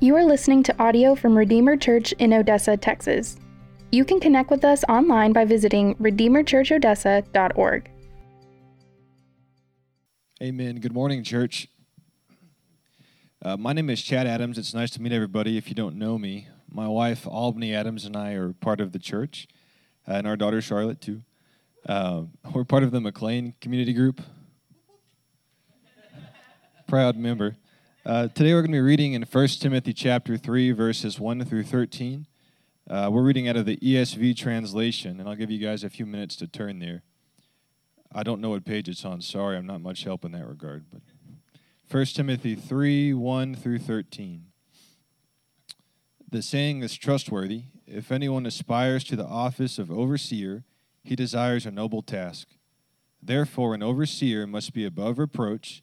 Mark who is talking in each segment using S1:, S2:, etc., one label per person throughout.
S1: You are listening to audio from Redeemer Church in Odessa, Texas. You can connect with us online by visiting redeemerchurchodessa.org.
S2: Amen. Good morning, church. Uh, my name is Chad Adams. It's nice to meet everybody. If you don't know me, my wife Albany Adams and I are part of the church, uh, and our daughter Charlotte too. Uh, we're part of the McLean Community Group. Proud member. Uh, today we're going to be reading in 1 Timothy chapter 3, verses 1 through 13. Uh, we're reading out of the ESV translation, and I'll give you guys a few minutes to turn there. I don't know what page it's on. Sorry, I'm not much help in that regard. But 1 Timothy 3, 1 through 13. The saying is trustworthy. If anyone aspires to the office of overseer, he desires a noble task. Therefore, an overseer must be above reproach,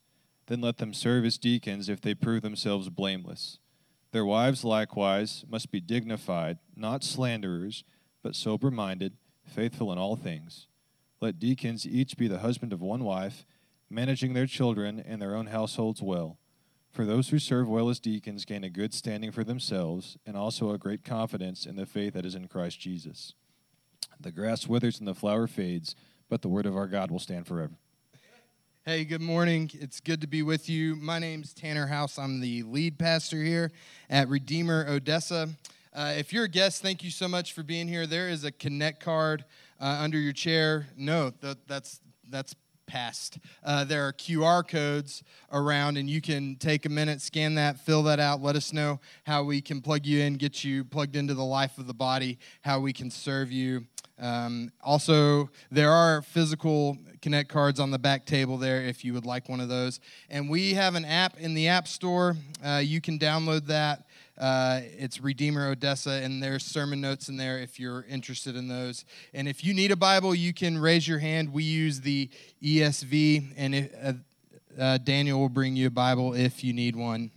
S2: Then let them serve as deacons if they prove themselves blameless. Their wives likewise must be dignified, not slanderers, but sober minded, faithful in all things. Let deacons each be the husband of one wife, managing their children and their own households well. For those who serve well as deacons gain a good standing for themselves, and also a great confidence in the faith that is in Christ Jesus. The grass withers and the flower fades, but the word of our God will stand forever.
S3: Hey, good morning. It's good to be with you. My name's Tanner House. I'm the lead pastor here at Redeemer Odessa. Uh, if you're a guest, thank you so much for being here. There is a connect card uh, under your chair. No, that, that's that's past. Uh, there are QR codes around, and you can take a minute, scan that, fill that out. Let us know how we can plug you in, get you plugged into the life of the body, how we can serve you. Um, also, there are physical Connect cards on the back table there if you would like one of those. And we have an app in the App Store. Uh, you can download that. Uh, it's Redeemer Odessa, and there's sermon notes in there if you're interested in those. And if you need a Bible, you can raise your hand. We use the ESV, and it, uh, uh, Daniel will bring you a Bible if you need one.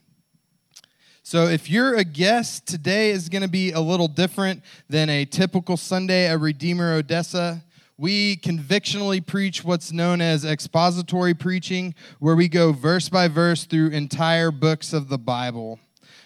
S3: So, if you're a guest, today is going to be a little different than a typical Sunday at Redeemer Odessa. We convictionally preach what's known as expository preaching, where we go verse by verse through entire books of the Bible.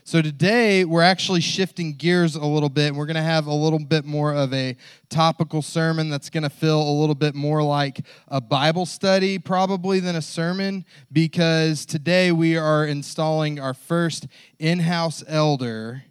S3: So today we're actually shifting gears a little bit. We're going to have a little bit more of a topical sermon that's going to feel a little bit more like a Bible study, probably, than a sermon, because today we are installing our first in house elder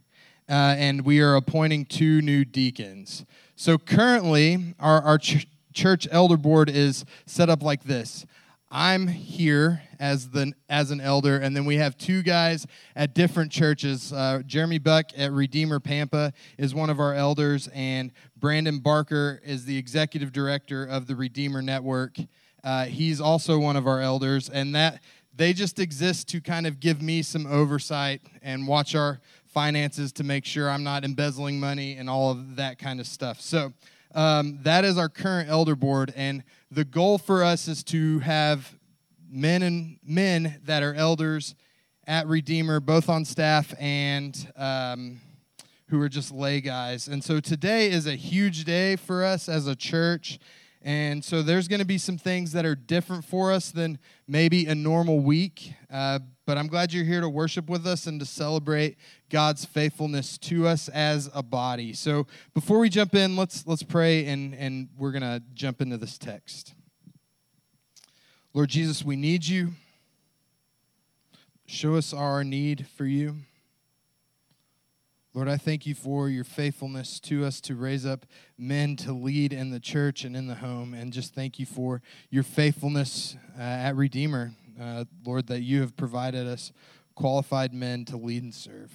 S3: uh, and we are appointing two new deacons. So currently, our, our ch- church elder board is set up like this. I'm here as the as an elder, and then we have two guys at different churches. Uh, Jeremy Buck at Redeemer Pampa is one of our elders, and Brandon Barker is the executive director of the Redeemer Network. Uh, he's also one of our elders, and that they just exist to kind of give me some oversight and watch our finances to make sure I'm not embezzling money and all of that kind of stuff. So um, that is our current elder board, and the goal for us is to have men and men that are elders at Redeemer, both on staff and um, who are just lay guys. And so today is a huge day for us as a church. And so there's going to be some things that are different for us than maybe a normal week. Uh, but I'm glad you're here to worship with us and to celebrate God's faithfulness to us as a body. So before we jump in, let's let's pray and, and we're gonna jump into this text. Lord Jesus, we need you. Show us our need for you. Lord, I thank you for your faithfulness to us to raise up men to lead in the church and in the home. And just thank you for your faithfulness uh, at Redeemer, uh, Lord, that you have provided us qualified men to lead and serve.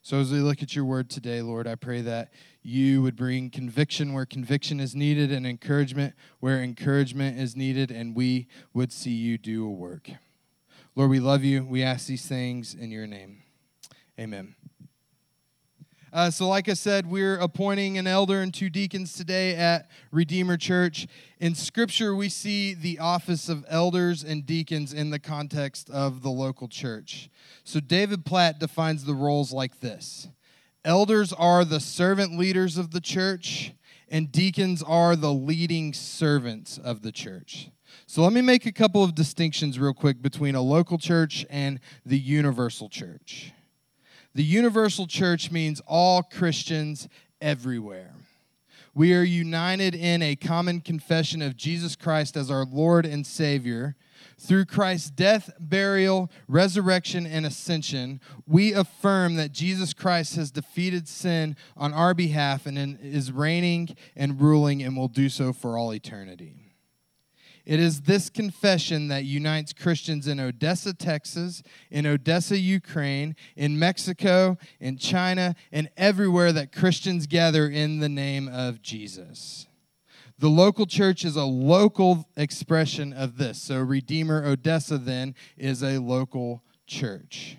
S3: So as we look at your word today, Lord, I pray that you would bring conviction where conviction is needed and encouragement where encouragement is needed, and we would see you do a work. Lord, we love you. We ask these things in your name. Amen. Uh, so, like I said, we're appointing an elder and two deacons today at Redeemer Church. In Scripture, we see the office of elders and deacons in the context of the local church. So, David Platt defines the roles like this Elders are the servant leaders of the church, and deacons are the leading servants of the church. So, let me make a couple of distinctions real quick between a local church and the universal church. The universal church means all Christians everywhere. We are united in a common confession of Jesus Christ as our Lord and Savior. Through Christ's death, burial, resurrection, and ascension, we affirm that Jesus Christ has defeated sin on our behalf and is reigning and ruling and will do so for all eternity. It is this confession that unites Christians in Odessa, Texas, in Odessa, Ukraine, in Mexico, in China, and everywhere that Christians gather in the name of Jesus. The local church is a local expression of this. So, Redeemer Odessa then is a local church.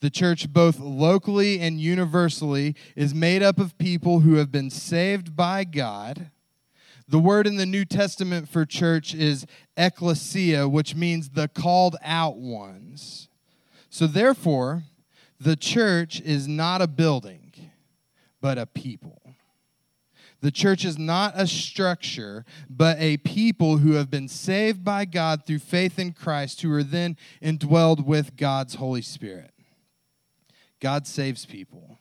S3: The church, both locally and universally, is made up of people who have been saved by God the word in the New Testament for church is ecclesia, which means the called out ones. So, therefore, the church is not a building, but a people. The church is not a structure, but a people who have been saved by God through faith in Christ, who are then indwelled with God's Holy Spirit. God saves people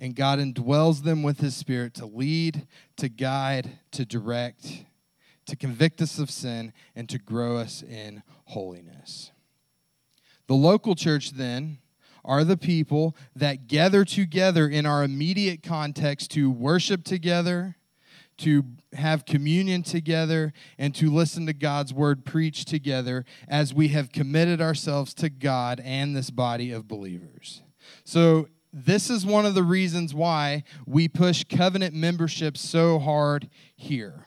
S3: and God indwells them with his spirit to lead, to guide, to direct, to convict us of sin, and to grow us in holiness. The local church, then, are the people that gather together in our immediate context to worship together, to have communion together, and to listen to God's word preached together as we have committed ourselves to God and this body of believers. So, this is one of the reasons why we push covenant membership so hard here.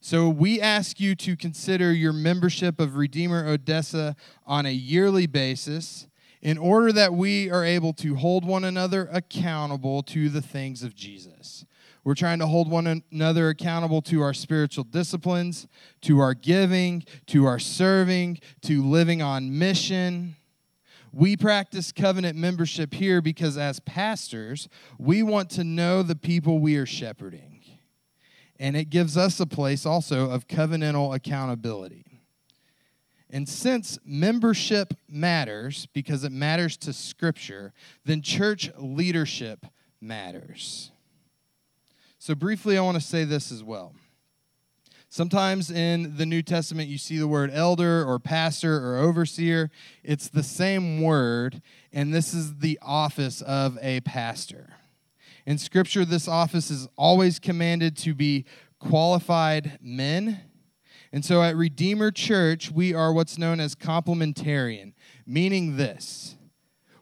S3: So we ask you to consider your membership of Redeemer Odessa on a yearly basis in order that we are able to hold one another accountable to the things of Jesus. We're trying to hold one another accountable to our spiritual disciplines, to our giving, to our serving, to living on mission we practice covenant membership here because as pastors, we want to know the people we are shepherding. And it gives us a place also of covenantal accountability. And since membership matters because it matters to Scripture, then church leadership matters. So, briefly, I want to say this as well. Sometimes in the New Testament, you see the word elder or pastor or overseer. It's the same word, and this is the office of a pastor. In Scripture, this office is always commanded to be qualified men. And so at Redeemer Church, we are what's known as complementarian, meaning this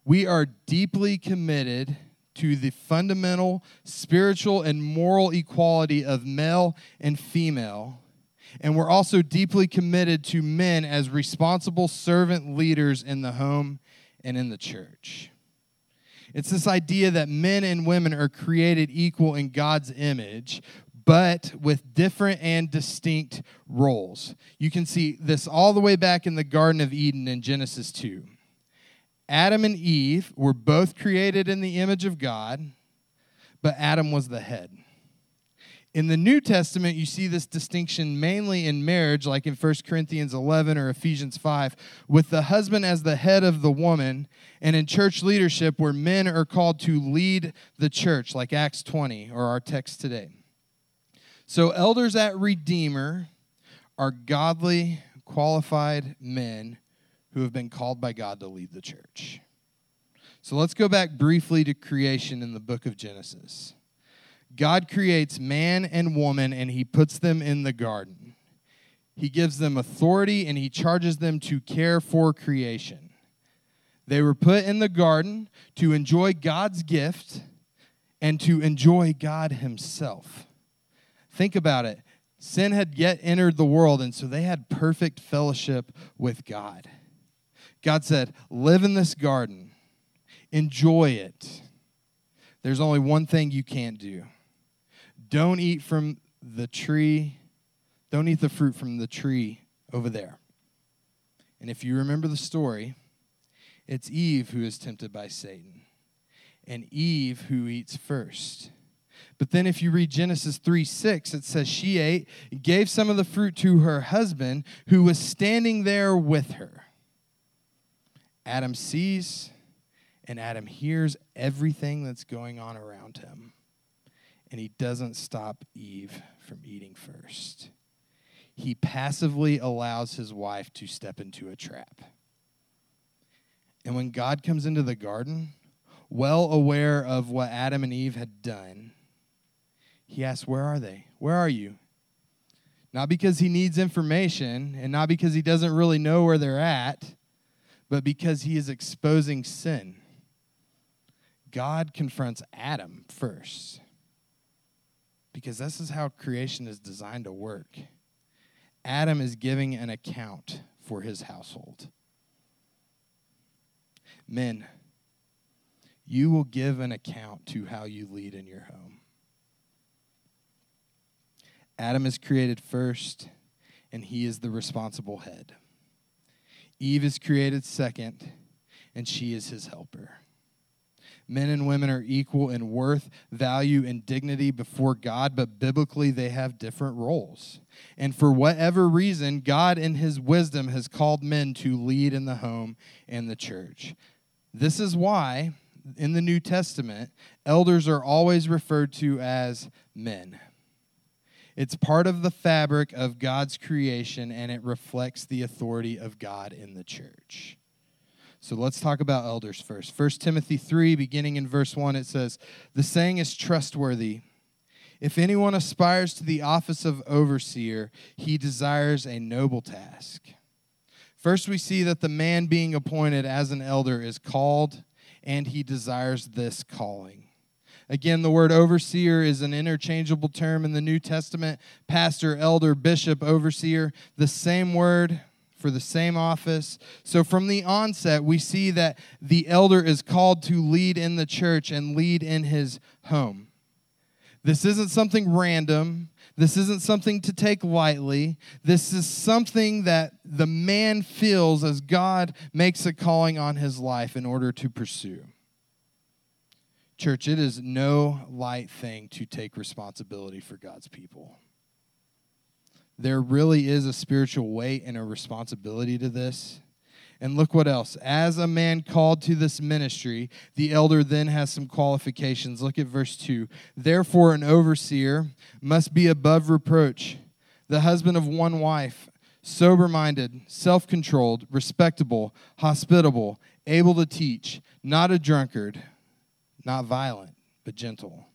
S3: we are deeply committed to the fundamental spiritual and moral equality of male and female and we're also deeply committed to men as responsible servant leaders in the home and in the church. It's this idea that men and women are created equal in God's image, but with different and distinct roles. You can see this all the way back in the Garden of Eden in Genesis 2. Adam and Eve were both created in the image of God, but Adam was the head. In the New Testament, you see this distinction mainly in marriage, like in 1 Corinthians 11 or Ephesians 5, with the husband as the head of the woman, and in church leadership, where men are called to lead the church, like Acts 20 or our text today. So, elders at Redeemer are godly, qualified men who have been called by God to lead the church. So let's go back briefly to creation in the book of Genesis. God creates man and woman and he puts them in the garden. He gives them authority and he charges them to care for creation. They were put in the garden to enjoy God's gift and to enjoy God himself. Think about it. Sin had yet entered the world, and so they had perfect fellowship with God. God said, Live in this garden, enjoy it. There's only one thing you can't do don't eat from the tree, don't eat the fruit from the tree over there. And if you remember the story, it's Eve who is tempted by Satan, and Eve who eats first. But then if you read Genesis 3 6, it says she ate, gave some of the fruit to her husband who was standing there with her. Adam sees and Adam hears everything that's going on around him. And he doesn't stop Eve from eating first. He passively allows his wife to step into a trap. And when God comes into the garden, well aware of what Adam and Eve had done, he asks, Where are they? Where are you? Not because he needs information and not because he doesn't really know where they're at, but because he is exposing sin. God confronts Adam first. Because this is how creation is designed to work. Adam is giving an account for his household. Men, you will give an account to how you lead in your home. Adam is created first, and he is the responsible head. Eve is created second, and she is his helper. Men and women are equal in worth, value, and dignity before God, but biblically they have different roles. And for whatever reason, God, in his wisdom, has called men to lead in the home and the church. This is why, in the New Testament, elders are always referred to as men. It's part of the fabric of God's creation and it reflects the authority of God in the church. So let's talk about elders first. 1 Timothy 3, beginning in verse 1, it says, The saying is trustworthy. If anyone aspires to the office of overseer, he desires a noble task. First, we see that the man being appointed as an elder is called and he desires this calling. Again, the word overseer is an interchangeable term in the New Testament. Pastor, elder, bishop, overseer, the same word for the same office. So from the onset, we see that the elder is called to lead in the church and lead in his home. This isn't something random. This isn't something to take lightly. This is something that the man feels as God makes a calling on his life in order to pursue. Church, it is no light thing to take responsibility for God's people. There really is a spiritual weight and a responsibility to this. And look what else. As a man called to this ministry, the elder then has some qualifications. Look at verse 2. Therefore, an overseer must be above reproach, the husband of one wife, sober minded, self controlled, respectable, hospitable, able to teach, not a drunkard not violent, but gentle,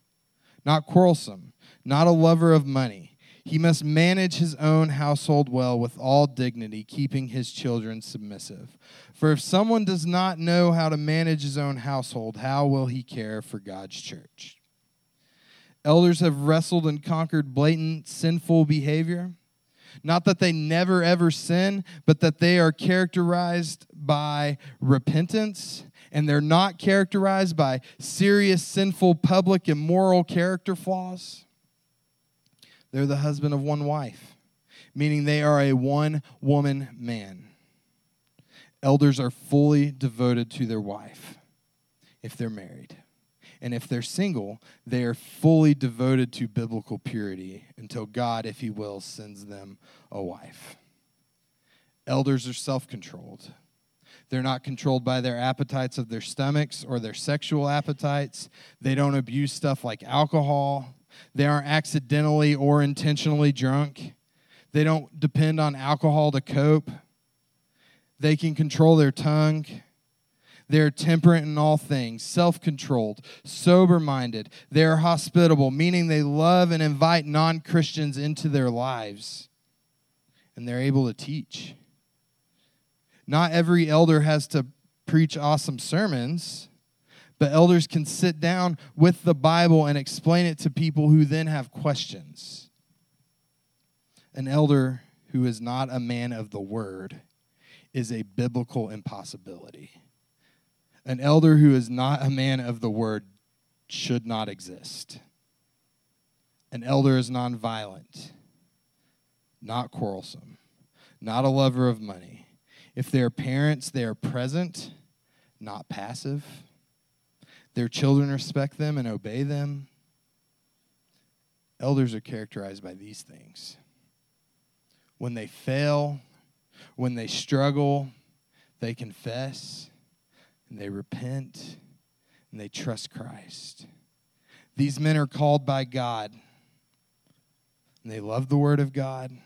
S3: not quarrelsome, not a lover of money. He must manage his own household well with all dignity, keeping his children submissive. For if someone does not know how to manage his own household, how will he care for God's church? Elders have wrestled and conquered blatant sinful behavior. Not that they never ever sin, but that they are characterized by repentance and they're not characterized by serious, sinful, public, immoral character flaws. They're the husband of one wife, meaning they are a one woman man. Elders are fully devoted to their wife if they're married. And if they're single, they are fully devoted to biblical purity until God, if He will, sends them a wife. Elders are self controlled. They're not controlled by their appetites of their stomachs or their sexual appetites. They don't abuse stuff like alcohol. They aren't accidentally or intentionally drunk. They don't depend on alcohol to cope. They can control their tongue. They are temperate in all things, self controlled, sober minded. They are hospitable, meaning they love and invite non Christians into their lives. And they're able to teach. Not every elder has to preach awesome sermons, but elders can sit down with the Bible and explain it to people who then have questions. An elder who is not a man of the word is a biblical impossibility. An elder who is not a man of the word should not exist. An elder is nonviolent, not quarrelsome, not a lover of money. If they're parents, they are present, not passive. Their children respect them and obey them. Elders are characterized by these things. When they fail, when they struggle, they confess and they repent and they trust Christ. These men are called by God and they love the Word of God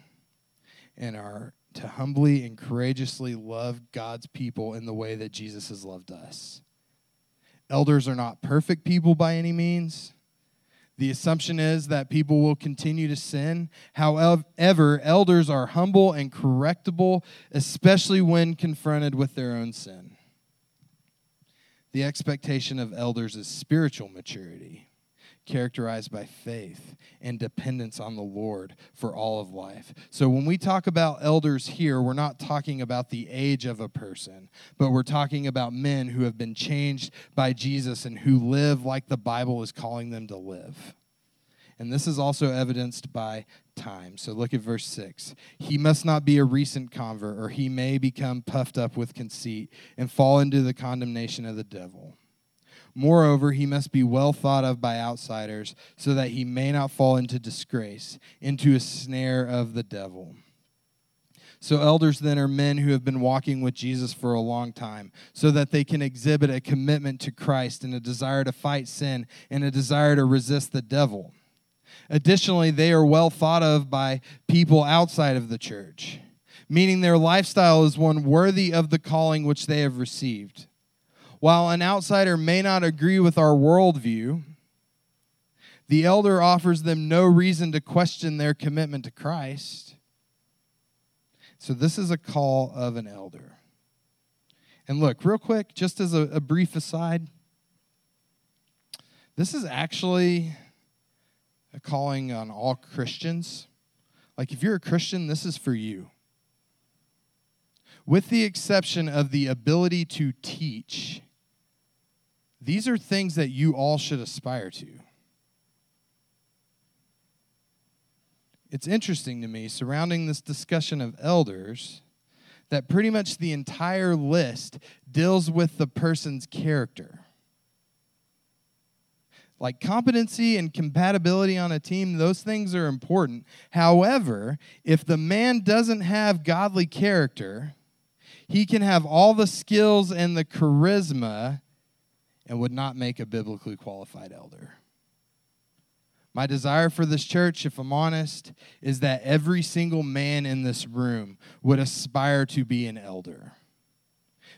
S3: and are to humbly and courageously love God's people in the way that Jesus has loved us. Elders are not perfect people by any means. The assumption is that people will continue to sin. However, elders are humble and correctable, especially when confronted with their own sin. The expectation of elders is spiritual maturity characterized by faith and dependence on the Lord for all of life. So when we talk about elders here, we're not talking about the age of a person, but we're talking about men who have been changed by Jesus and who live like the Bible is calling them to live. And this is also evidenced by time. So look at verse 6. He must not be a recent convert, or he may become puffed up with conceit and fall into the condemnation of the devil. Moreover, he must be well thought of by outsiders, so that he may not fall into disgrace, into a snare of the devil. So, elders then are men who have been walking with Jesus for a long time, so that they can exhibit a commitment to Christ and a desire to fight sin and a desire to resist the devil. Additionally, they are well thought of by people outside of the church, meaning their lifestyle is one worthy of the calling which they have received. While an outsider may not agree with our worldview, the elder offers them no reason to question their commitment to Christ. So, this is a call of an elder. And look, real quick, just as a, a brief aside, this is actually a calling on all Christians. Like, if you're a Christian, this is for you. With the exception of the ability to teach these are things that you all should aspire to. It's interesting to me, surrounding this discussion of elders, that pretty much the entire list deals with the person's character. Like competency and compatibility on a team, those things are important. However, if the man doesn't have godly character, he can have all the skills and the charisma and would not make a biblically qualified elder. My desire for this church, if I'm honest, is that every single man in this room would aspire to be an elder.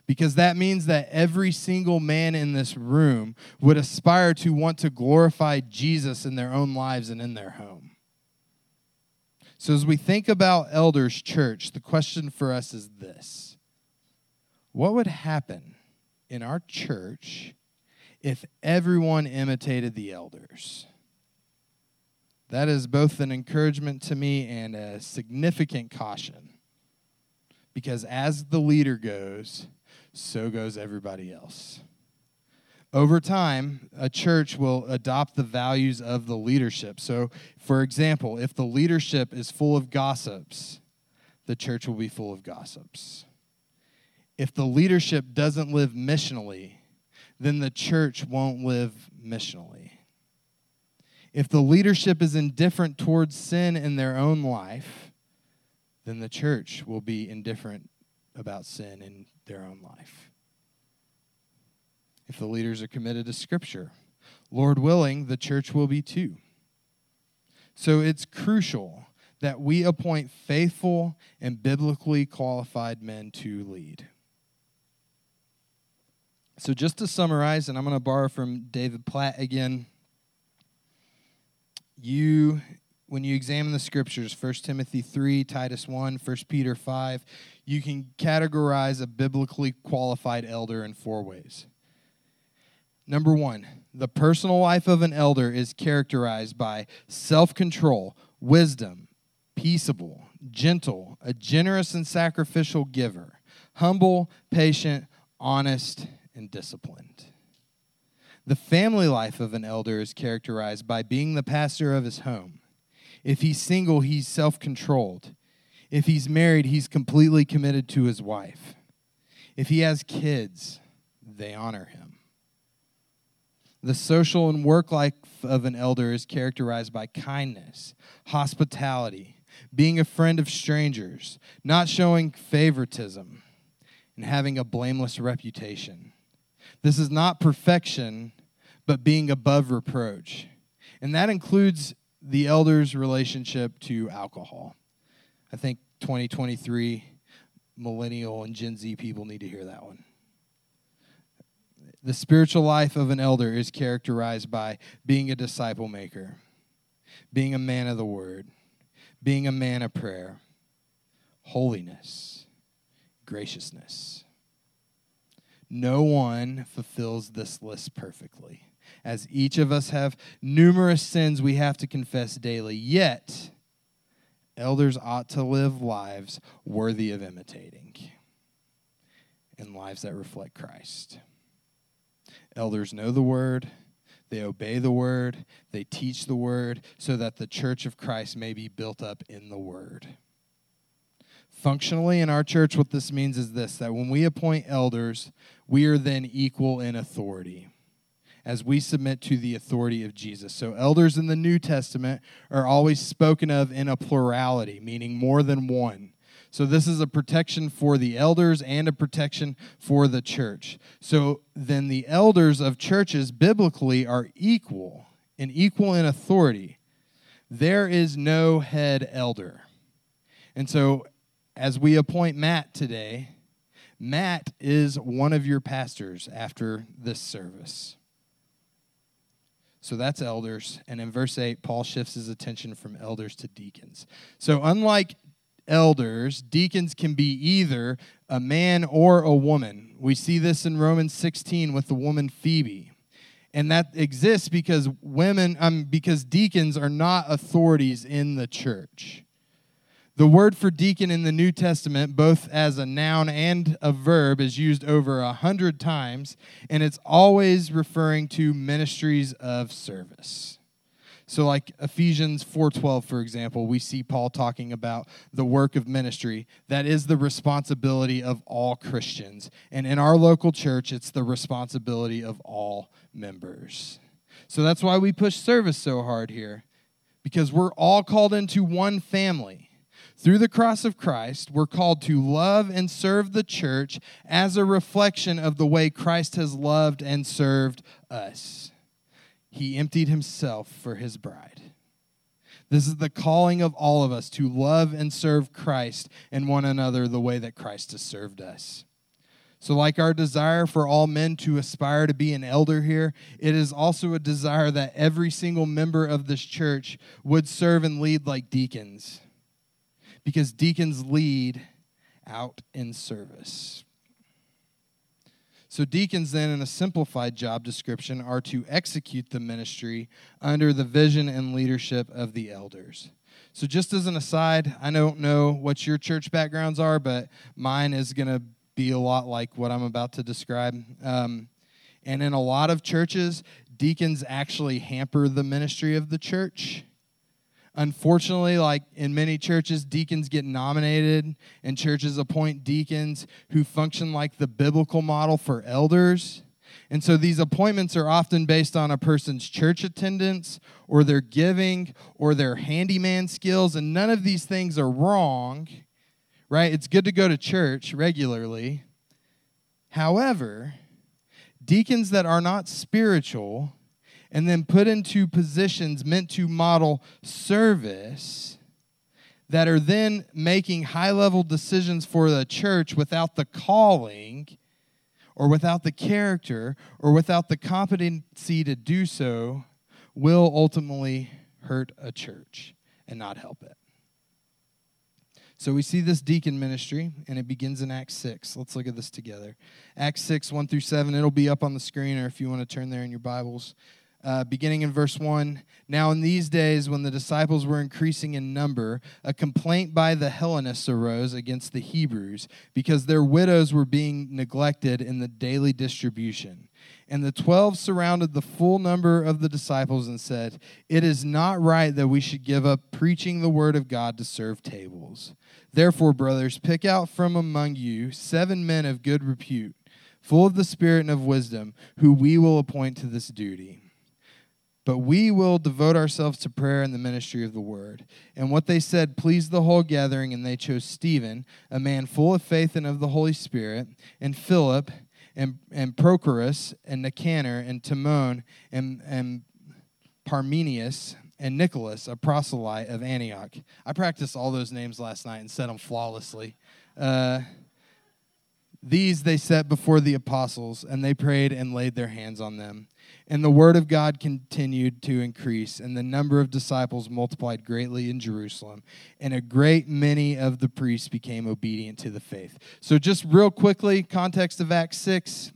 S3: Because that means that every single man in this room would aspire to want to glorify Jesus in their own lives and in their home. So, as we think about elders' church, the question for us is this What would happen in our church if everyone imitated the elders. That is both an encouragement to me and a significant caution. Because as the leader goes, so goes everybody else. Over time, a church will adopt the values of the leadership. So, for example, if the leadership is full of gossips, the church will be full of gossips. If the leadership doesn't live missionally, then the church won't live missionally. If the leadership is indifferent towards sin in their own life, then the church will be indifferent about sin in their own life. If the leaders are committed to Scripture, Lord willing, the church will be too. So it's crucial that we appoint faithful and biblically qualified men to lead. So, just to summarize, and I'm going to borrow from David Platt again, you, when you examine the scriptures, 1 Timothy 3, Titus 1, 1 Peter 5, you can categorize a biblically qualified elder in four ways. Number one, the personal life of an elder is characterized by self control, wisdom, peaceable, gentle, a generous and sacrificial giver, humble, patient, honest, and disciplined. The family life of an elder is characterized by being the pastor of his home. If he's single, he's self controlled. If he's married, he's completely committed to his wife. If he has kids, they honor him. The social and work life of an elder is characterized by kindness, hospitality, being a friend of strangers, not showing favoritism, and having a blameless reputation. This is not perfection, but being above reproach. And that includes the elder's relationship to alcohol. I think 2023 millennial and Gen Z people need to hear that one. The spiritual life of an elder is characterized by being a disciple maker, being a man of the word, being a man of prayer, holiness, graciousness. No one fulfills this list perfectly, as each of us have numerous sins we have to confess daily. Yet, elders ought to live lives worthy of imitating and lives that reflect Christ. Elders know the word, they obey the word, they teach the word, so that the church of Christ may be built up in the word. Functionally, in our church, what this means is this that when we appoint elders, we are then equal in authority as we submit to the authority of Jesus. So, elders in the New Testament are always spoken of in a plurality, meaning more than one. So, this is a protection for the elders and a protection for the church. So, then the elders of churches biblically are equal and equal in authority. There is no head elder. And so, as we appoint Matt today, Matt is one of your pastors after this service. So that's elders. And in verse 8, Paul shifts his attention from elders to deacons. So, unlike elders, deacons can be either a man or a woman. We see this in Romans 16 with the woman Phoebe. And that exists because women, um, because deacons are not authorities in the church. The word for deacon in the New Testament, both as a noun and a verb, is used over a hundred times, and it's always referring to ministries of service. So, like Ephesians 4:12, for example, we see Paul talking about the work of ministry. That is the responsibility of all Christians. And in our local church, it's the responsibility of all members. So that's why we push service so hard here, because we're all called into one family. Through the cross of Christ, we're called to love and serve the church as a reflection of the way Christ has loved and served us. He emptied himself for his bride. This is the calling of all of us to love and serve Christ and one another the way that Christ has served us. So, like our desire for all men to aspire to be an elder here, it is also a desire that every single member of this church would serve and lead like deacons because deacons lead out in service. So, deacons, then, in a simplified job description, are to execute the ministry under the vision and leadership of the elders. So, just as an aside, I don't know what your church backgrounds are, but mine is going to be a lot like what I'm about to describe. Um, and in a lot of churches, deacons actually hamper the ministry of the church. Unfortunately, like in many churches, deacons get nominated, and churches appoint deacons who function like the biblical model for elders. And so these appointments are often based on a person's church attendance or their giving or their handyman skills, and none of these things are wrong, right? It's good to go to church regularly. However, deacons that are not spiritual and then put into positions meant to model service that are then making high level decisions for the church without the calling or without the character or without the competency to do so will ultimately hurt a church and not help it. So we see this deacon ministry, and it begins in Acts 6. Let's look at this together. Acts 6, 1 through 7. It'll be up on the screen, or if you want to turn there in your Bibles uh, beginning in verse 1. Now, in these days, when the disciples were increasing in number, a complaint by the Hellenists arose against the Hebrews because their widows were being neglected in the daily distribution. And the twelve surrounded the full number of the disciples and said, It is not right that we should give up preaching the word of God to serve tables. Therefore, brothers, pick out from among you seven men of good repute, full of the Spirit and of wisdom, who we will appoint to this duty. But we will devote ourselves to prayer and the ministry of the word. And what they said pleased the whole gathering, and they chose Stephen, a man full of faith and of the Holy Spirit, and Philip, and, and Prochorus, and Nicanor, and Timon, and, and Parmenius, and Nicholas, a proselyte of Antioch. I practiced all those names last night and said them flawlessly. Uh, these they set before the apostles, and they prayed and laid their hands on them. And the word of God continued to increase, and the number of disciples multiplied greatly in Jerusalem. And a great many of the priests became obedient to the faith. So, just real quickly, context of Acts 6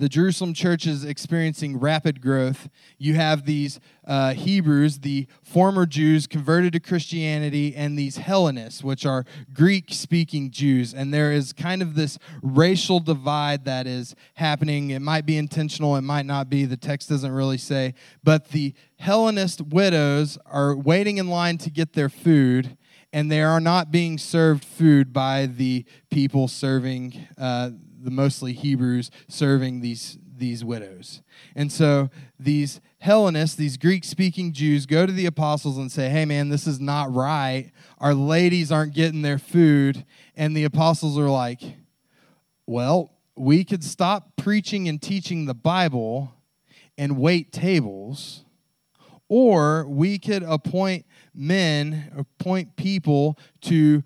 S3: the Jerusalem church is experiencing rapid growth. You have these uh, Hebrews, the former Jews converted to Christianity, and these Hellenists, which are Greek speaking Jews. And there is kind of this racial divide that is happening. It might be intentional, it might not be. The text doesn't really say. But the Hellenist widows are waiting in line to get their food and they are not being served food by the people serving uh, the mostly Hebrews serving these these widows. And so these Hellenists, these Greek speaking Jews, go to the apostles and say, Hey, man, this is not right. Our ladies aren't getting their food. And the apostles are like, Well, we could stop preaching and teaching the Bible and wait tables, or we could appoint men, appoint people to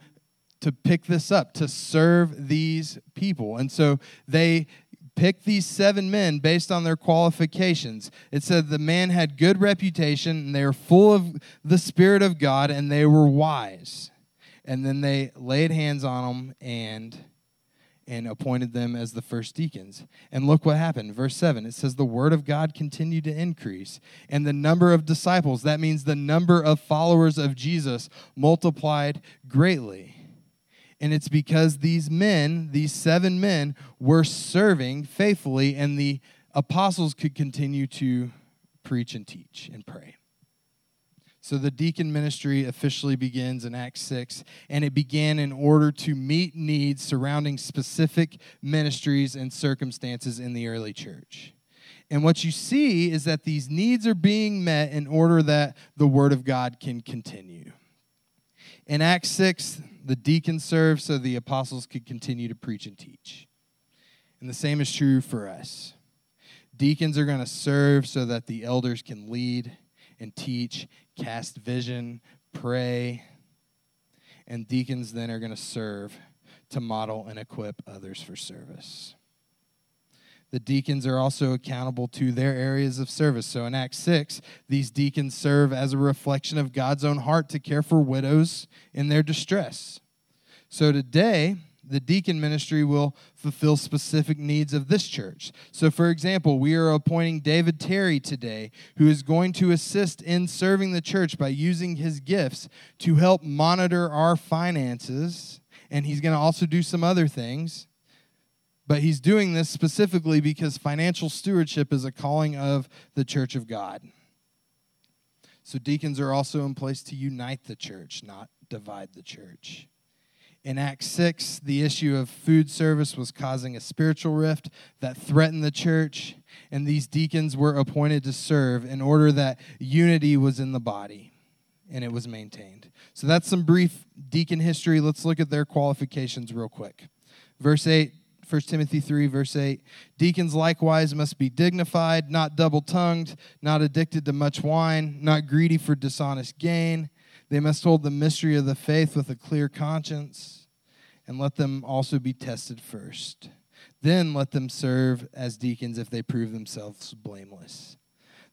S3: to pick this up, to serve these people. And so they picked these seven men based on their qualifications. It said the man had good reputation, and they were full of the Spirit of God, and they were wise. And then they laid hands on them and and appointed them as the first deacons. And look what happened. Verse 7 it says, The word of God continued to increase, and the number of disciples, that means the number of followers of Jesus, multiplied greatly. And it's because these men, these seven men, were serving faithfully, and the apostles could continue to preach and teach and pray. So the deacon ministry officially begins in Acts 6, and it began in order to meet needs surrounding specific ministries and circumstances in the early church. And what you see is that these needs are being met in order that the Word of God can continue. In Acts 6, the deacons served so the apostles could continue to preach and teach. And the same is true for us. Deacons are going to serve so that the elders can lead and teach, cast vision, pray. And deacons then are going to serve to model and equip others for service. The deacons are also accountable to their areas of service. So in Acts 6, these deacons serve as a reflection of God's own heart to care for widows in their distress. So today, the deacon ministry will fulfill specific needs of this church. So, for example, we are appointing David Terry today, who is going to assist in serving the church by using his gifts to help monitor our finances. And he's going to also do some other things. But he's doing this specifically because financial stewardship is a calling of the church of God. So deacons are also in place to unite the church, not divide the church. In Acts 6, the issue of food service was causing a spiritual rift that threatened the church, and these deacons were appointed to serve in order that unity was in the body and it was maintained. So that's some brief deacon history. Let's look at their qualifications real quick. Verse 8 1 Timothy 3, verse 8 Deacons likewise must be dignified, not double tongued, not addicted to much wine, not greedy for dishonest gain. They must hold the mystery of the faith with a clear conscience, and let them also be tested first. Then let them serve as deacons if they prove themselves blameless.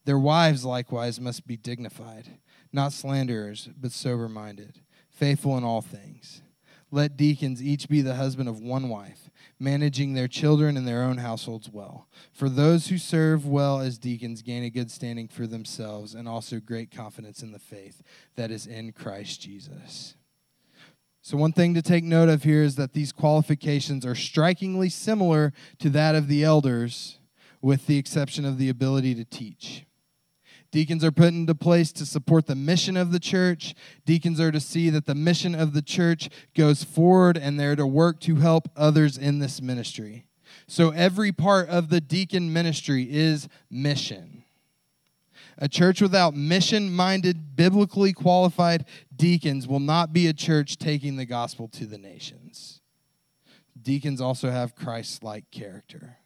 S3: Their wives likewise must be dignified, not slanderers, but sober minded, faithful in all things. Let deacons each be the husband of one wife, managing their children and their own households well. For those who serve well as deacons gain a good standing for themselves and also great confidence in the faith that is in Christ Jesus. So, one thing to take note of here is that these qualifications are strikingly similar to that of the elders, with the exception of the ability to teach. Deacons are put into place to support the mission of the church. Deacons are to see that the mission of the church goes forward and they're to work to help others in this ministry. So every part of the deacon ministry is mission. A church without mission minded, biblically qualified deacons will not be a church taking the gospel to the nations. Deacons also have Christ like character.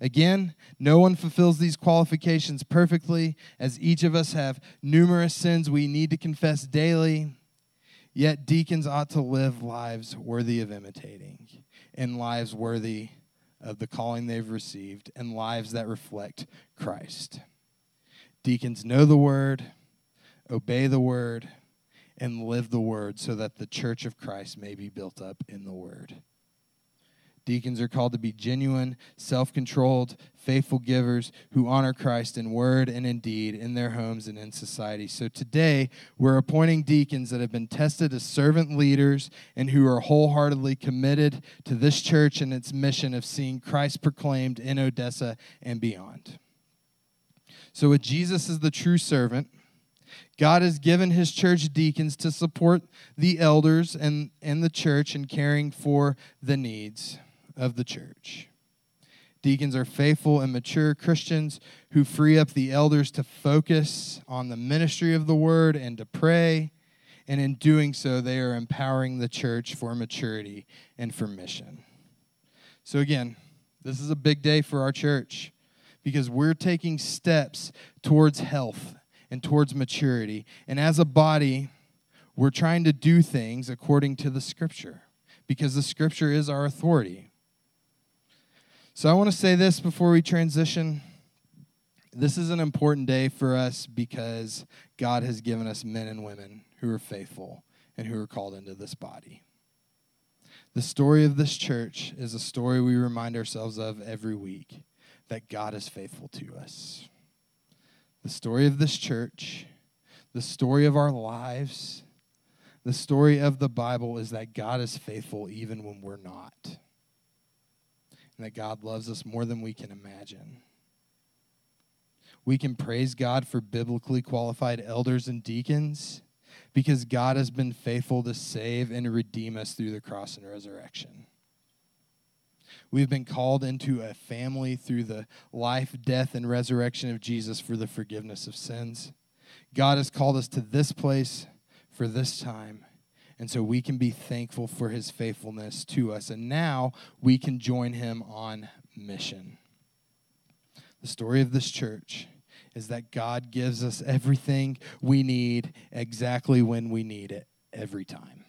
S3: Again, no one fulfills these qualifications perfectly, as each of us have numerous sins we need to confess daily. Yet deacons ought to live lives worthy of imitating, and lives worthy of the calling they've received, and lives that reflect Christ. Deacons know the word, obey the word, and live the word so that the church of Christ may be built up in the word. Deacons are called to be genuine, self controlled, faithful givers who honor Christ in word and in deed in their homes and in society. So today, we're appointing deacons that have been tested as servant leaders and who are wholeheartedly committed to this church and its mission of seeing Christ proclaimed in Odessa and beyond. So, with Jesus as the true servant, God has given his church deacons to support the elders and, and the church in caring for the needs of the church. Deacons are faithful and mature Christians who free up the elders to focus on the ministry of the word and to pray. And in doing so, they are empowering the church for maturity and for mission. So, again, this is a big day for our church because we're taking steps towards health and towards maturity. And as a body, we're trying to do things according to the scripture because the scripture is our authority. So I want to say this before we transition. This is an important day for us because God has given us men and women who are faithful and who are called into this body. The story of this church is a story we remind ourselves of every week that God is faithful to us. The story of this church, the story of our lives, the story of the Bible is that God is faithful even when we're not and that God loves us more than we can imagine. We can praise God for biblically qualified elders and deacons because God has been faithful to save and redeem us through the cross and resurrection. We've been called into a family through the life, death, and resurrection of Jesus for the forgiveness of sins. God has called us to this place for this time and so we can be thankful for his faithfulness to us. And now we can join him on mission. The story of this church is that God gives us everything we need exactly when we need it every time.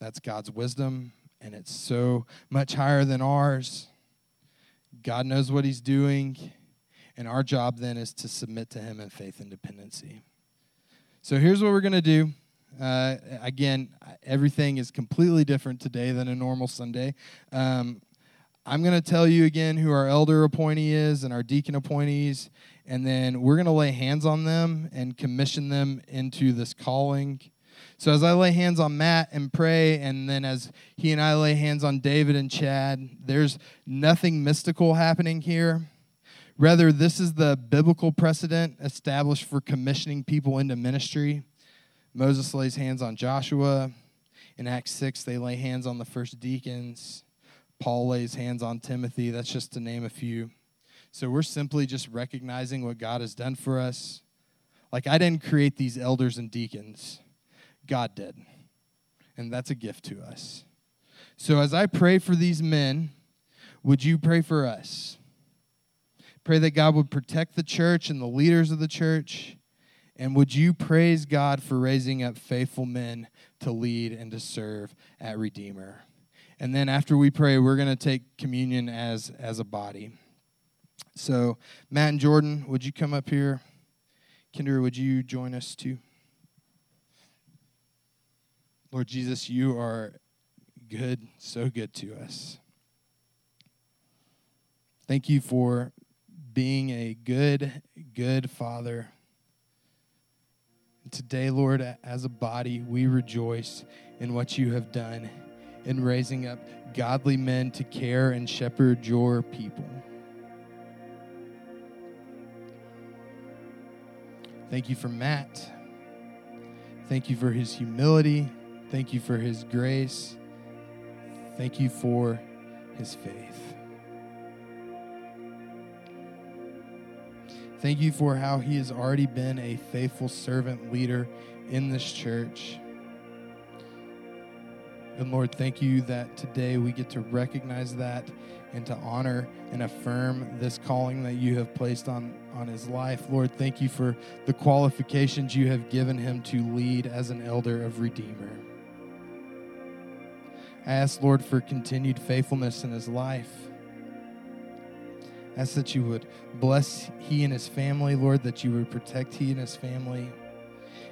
S3: That's God's wisdom, and it's so much higher than ours. God knows what he's doing, and our job then is to submit to him in faith and dependency. So here's what we're going to do. Uh, again, everything is completely different today than a normal Sunday. Um, I'm going to tell you again who our elder appointee is and our deacon appointees, and then we're going to lay hands on them and commission them into this calling. So, as I lay hands on Matt and pray, and then as he and I lay hands on David and Chad, there's nothing mystical happening here. Rather, this is the biblical precedent established for commissioning people into ministry. Moses lays hands on Joshua. In Acts 6, they lay hands on the first deacons. Paul lays hands on Timothy. That's just to name a few. So we're simply just recognizing what God has done for us. Like, I didn't create these elders and deacons, God did. And that's a gift to us. So as I pray for these men, would you pray for us? Pray that God would protect the church and the leaders of the church and would you praise God for raising up faithful men to lead and to serve at Redeemer? And then after we pray, we're going to take communion as, as a body. So, Matt and Jordan, would you come up here? Kendra, would you join us too? Lord Jesus, you are good, so good to us. Thank you for being a good, good Father. Today, Lord, as a body, we rejoice in what you have done in raising up godly men to care and shepherd your people. Thank you for Matt. Thank you for his humility. Thank you for his grace. Thank you for his faith. Thank you for how he has already been a faithful servant leader in this church. And Lord, thank you that today we get to recognize that and to honor and affirm this calling that you have placed on, on his life. Lord, thank you for the qualifications you have given him to lead as an elder of Redeemer. I ask, Lord, for continued faithfulness in his life ask that you would bless he and his family, Lord, that you would protect he and his family.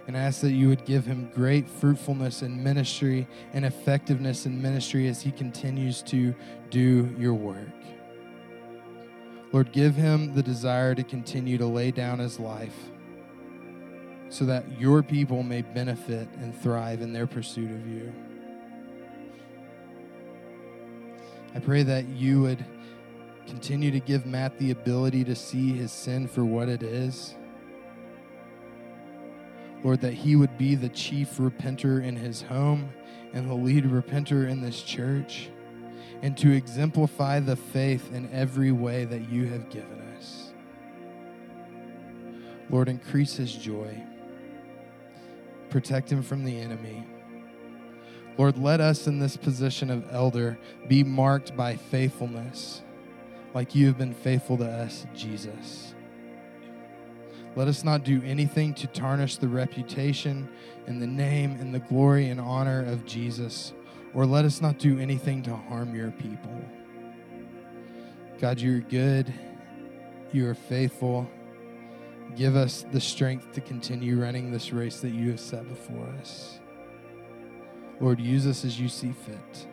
S3: And I ask that you would give him great fruitfulness in ministry and effectiveness in ministry as he continues to do your work. Lord, give him the desire to continue to lay down his life so that your people may benefit and thrive in their pursuit of you. I pray that you would Continue to give Matt the ability to see his sin for what it is. Lord, that he would be the chief repenter in his home and the lead repenter in this church, and to exemplify the faith in every way that you have given us. Lord, increase his joy, protect him from the enemy. Lord, let us in this position of elder be marked by faithfulness like you have been faithful to us, Jesus. Let us not do anything to tarnish the reputation and the name and the glory and honor of Jesus, or let us not do anything to harm your people. God, you're good, you are faithful. Give us the strength to continue running this race that you have set before us. Lord, use us as you see fit.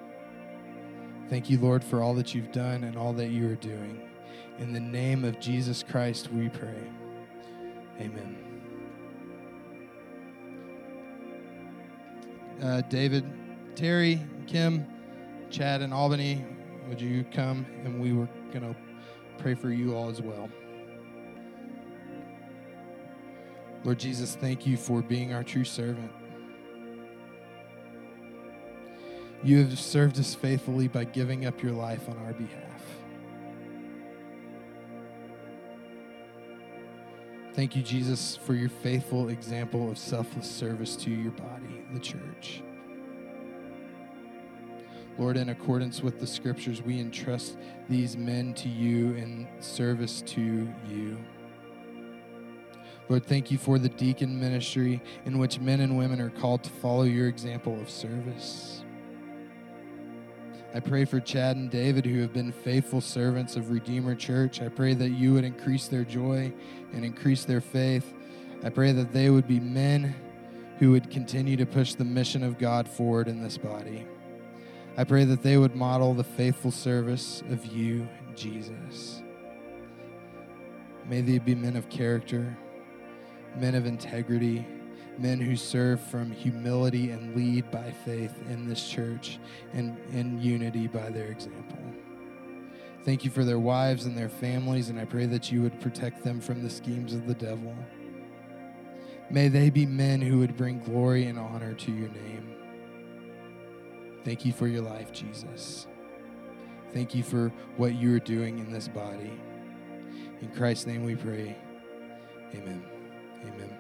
S3: Thank you, Lord, for all that you've done and all that you are doing. In the name of Jesus Christ, we pray. Amen. Uh, David, Terry, Kim, Chad, and Albany, would you come? And we were going to pray for you all as well. Lord Jesus, thank you for being our true servant. You have served us faithfully by giving up your life on our behalf. Thank you, Jesus, for your faithful example of selfless service to your body, the church. Lord, in accordance with the scriptures, we entrust these men to you in service to you. Lord, thank you for the deacon ministry in which men and women are called to follow your example of service. I pray for Chad and David, who have been faithful servants of Redeemer Church. I pray that you would increase their joy and increase their faith. I pray that they would be men who would continue to push the mission of God forward in this body. I pray that they would model the faithful service of you, Jesus. May they be men of character, men of integrity men who serve from humility and lead by faith in this church and in unity by their example. Thank you for their wives and their families, and I pray that you would protect them from the schemes of the devil. May they be men who would bring glory and honor to your name. Thank you for your life, Jesus. Thank you for what you are doing in this body. In Christ's name we pray. Amen. Amen.